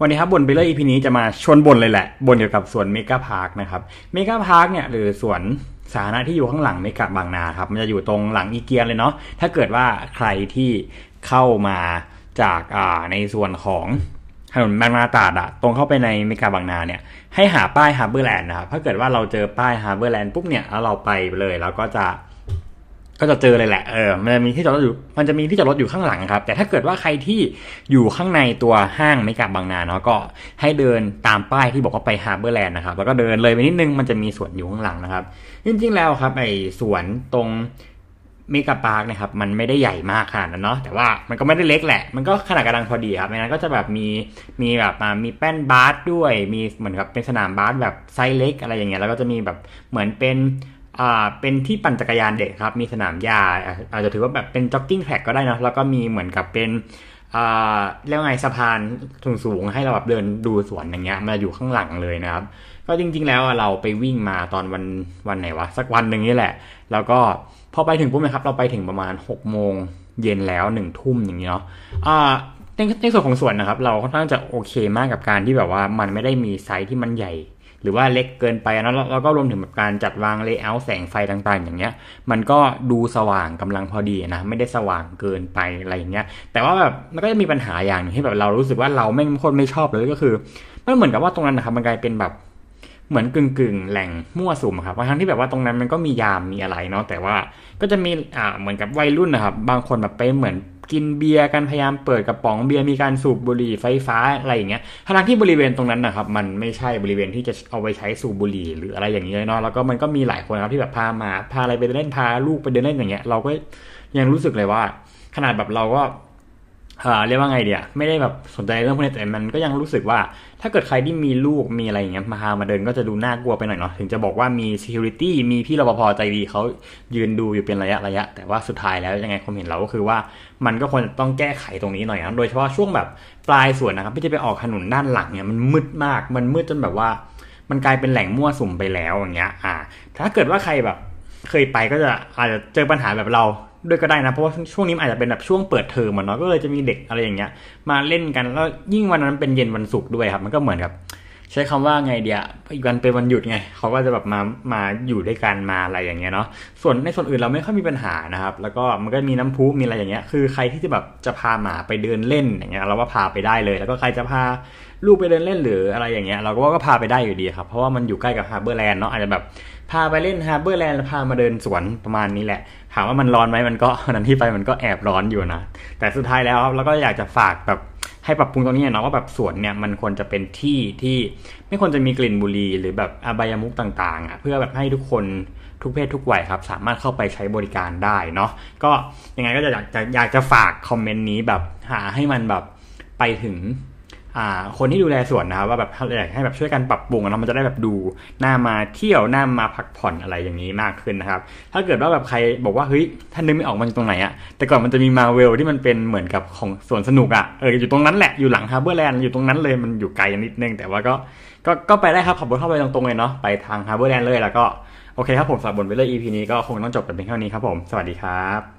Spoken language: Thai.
วันนี้ครับบ่นไปเรื่อย EP นี้จะมาชวนบ่นเลยแหละบ่นเกี่ยวกับสวน Mega Park นะครับ Mega Park เนี่ยหรือสวนสาธารณะที่อยู่ข้างหลังเมกาบางนาครับมันจะอยู่ตรงหลังอีเกียเลยเนาะถ้าเกิดว่าใครที่เข้ามาจากอ่าในส่วนของถนนบางนาตราดอะตรงเข้าไปในเมกาบางนาเนี่ยให้หาป้าย HarborLand นะครับถ้าเกิดว่าเราเจอป้าย HarborLand ปุ๊บเนี่ยแล้วเราไปเลยเราก็จะ ก็จะเจอเลยแหละ เออ มันจะมีที่จอดรถอยู่ มันจะมีที่จอดรถอยู่ข้างหลังครับ แต่ถ้าเกิดว่าใครที่อยู่ข้างในตัวห้างไม่กลับบางนาเนาะ ก็ให้เดินตามป้ายที่บอกว่าไป HarborLand นะครับ แล้วก็เดินเลยไปนิดนึง มันจะมีสวนอยู่ข้างหลังนะครับ จริงๆแล้วครับ ไอ้สวนตรง Mega Park นะครับ มันไม่ได้ใหญ่มากขนาดนั้นเนาะ แต่ว่ามันก็ไม่ได้เล็กแหละ มันก็ขนาดกำลังพอดีครับในนั้นก็จะแบบมี มีแบบมามีแป้นบาสด้วย มีเหมือนกับเป็นสนามบาสแบบไซส์เล็กอะไรอย่างเงี้ย แล้วก็จะมีแบบเหมือนเป็น อ่าเป็นที่ปั่นจักรยานเด็กครับ มีสนามหญ้าอาจจะถือว่าแบบเป็น jogging track ก็ได้นะแล้วก็มีเหมือนกับเป็นอ่าเรียกว่าไงสะพานสูงๆให้เราแบบเดินดูสวนอย่างเงี้ยมาอยู่ข้างหลังเลยนะครับ ก็จริง ๆ แล้วเราไปวิ่งมาตอนวันวันไหนวะสักวันหนึ่งนี่แหละ แล้วก็พอไปถึงปุ๊บนะครับ เราไปถึงประมาณ6กโมงเย็นแล้วหนึ่งทุ่มอย่างเงี้ยเนาะอ่าในในส่วนของสวนนะครับ เราค่อนข้างจะโอเคมากกับการที่แบบว่ามันไม่ได้มีไซส์ที่มันใหญ่ หรือว่าเล็กเกินไปนะแล้วก็รวมถึงแบบการจัดวาง layer แสงไฟต่างๆ อย่างเงี้ย มันก็ดูสว่างกำลังพอดีนะ ไม่ได้สว่างเกินไปอะไรอย่างเงี้ย แต่ว่าแบบมันก็จะมีปัญหาอย่างหนึงที่แบบเรารู้สึกว่าเราไม่งคตรไม่ชอบเลยก็คือมันเหมือนกับว่าตรงนั้นนะครับมันกลายเป็นแบบเหมือนกึ่งกึ่งๆแหล่งมั่วสุมครับทั้งที่แบบว่าตรงนั้นมันก็มียามมีอะไรเนาะแต่ว่าก็จะมีอ่าเหมือนกับวัยรุ่นนะครับ บางคนแบบไปเหมือน กินเบียร์กันพยายามเปิดกระป๋องเบียร์มีการสูบบุหรี่ไฟฟ้าอะไรอย่างเงี้ยทั้งที่บริเวณตรงนั้นนะครับ มันไม่ใช่บริเวณที่จะเอาไปใช้สูบบุหรี่หรืออะไรอย่างเงี้ยเนาะแล้วก็มันก็มีหลายคนครับที่แบบพามาพาอะไรไปเล่นพาลูกไปเดินเล่นอย่างเงี้ยเราก็ยังรู้สึกเลยว่า ขนาดแบบเราก็ เรียกว่าไงเดียไม่ได้แบบสนใจเรื่องพวกนี้แต่มันก็ยังรู้สึกว่า ถ้าเกิดใครที่มีลูกมีอะไรอย่างเงี้ยมาพามาเดินก็จะดูน่ากลัวไปหน่อยเนาะถึงจะบอกว่ามี security มีพี่รปภใจดีเขายืนดูอยู่เป็นระยะระยะ แต่ว่าสุดท้ายแล้วยังไงความเห็นเราก็คือว่ามันก็ควรต้องแก้ไขตรงนี้หน่อยนะโดยเฉพาะช่วงแบบปลายสวนนะครับที่จะไปออกถนนด้านหลังเนี่ยมันมืดมากมันมืดจนแบบว่า มันกลายเป็นแหล่งมั่วสุมไปแล้วอย่างเงี้ยอ่า ถ้าเกิดว่าใครแบบเคยไปก็จะอาจจะเจอปัญหาแบบเรา ด้วยก็ได้นะ เพราะว่าช่วงนี้นอาจจะเป็นแบบช่วงเปิดเทอมอนเนาะก็เลยจะมีเด็กอะไรอย่างเงี้ย มาเล่นกันแล้วยิ่งวันนั้นเป็นเย็นวันศุกร์ด้วยครับ มันก็เหมือนกับ ใช้คำว่าไงเดี๋ยวอีกวันเป็นวันหยุดไงเขาก็จะแบบมามาอยู่ด้วยกันมาอะไรอย่างเงี้ยเนาะส่วนในส่วนอื่นเราไม่ค่อยมีปัญหานะครับ แล้วก็มันก็มีน้ำพุมีอะไรอย่างเงี้ยคือใครที่จะแบบจะพาหมาไปเดินเล่นอย่างเงี้ยเราว่าพาไปได้เลย แล้วก็ใครจะพาลูกไปเดินเล่นหรืออะไรอย่างเงี้ยเราก็ว่าก็พาไปได้อยู่ดีครับเพราะว่ามันอยู่ใกล้กับ HarborLand เนาะอาจจะแบบพาไปเล่น HarborLand แล้วพามาเดินสวนประมาณนี้แหละ ถามว่ามันร้อนไหมมันก็นนั้นที่ไปมันก็แอบร้อนอยู่นะแต่สุดท้ายแล้วครับเราก็อยากจะฝากแบบ ให้ปรับปรุงตรงนี้เนาะว่าแบบสวนเนี่ยมันควรจะเป็นที่ที่ไม่ควรจะมีกลิ่นบุหรี่หรือแบบอบายมุขต่างๆอะเพื่อแบบให้ทุกคนทุกเพศทุกวัยครับ สามารถเข้าไปใช้บริการได้เนาะก็ยังไงก็จะอยากจะอยากจะฝากคอมเมนต์นี้แบบหาให้มันแบบไปถึง คนที่ดูแลสวนนะครับว่าแบบอยากให้แบบช่วยกันปรับปรุงนะมันจะได้แบบดูหน้ามาเที่ยวหน้ามาพักผ่อนอะไรอย่างนี้มากขึ้นนะครับ ถ้าเกิดว่าแบบใครบอกว่าเฮ้ยท่านนึกไม่ออกมันอยู่ตรงไหนอะแต่ก่อนมันจะมีมาเวลที่มันเป็นเหมือนกับของสวนสนุกอะเอออยู่ตรงนั้นแหละอยู่หลังฮาร์เบอร์แลนด์อยู่ตรงนั้นเลยมันอยู่ไกลนิดนึง แต่ว่าก็ก็ก็ไปได้ครับขับรถเข้าไปตรงๆเลยเนาะไปทางฮาร์เบอร์แลนด์เลยแล้วก็โอเคครับผมสำหรับบนเวลเลอร์ EP นี้ก็คงต้องจบกันเพียงเท่านี้ครับผมสวัสดีครับ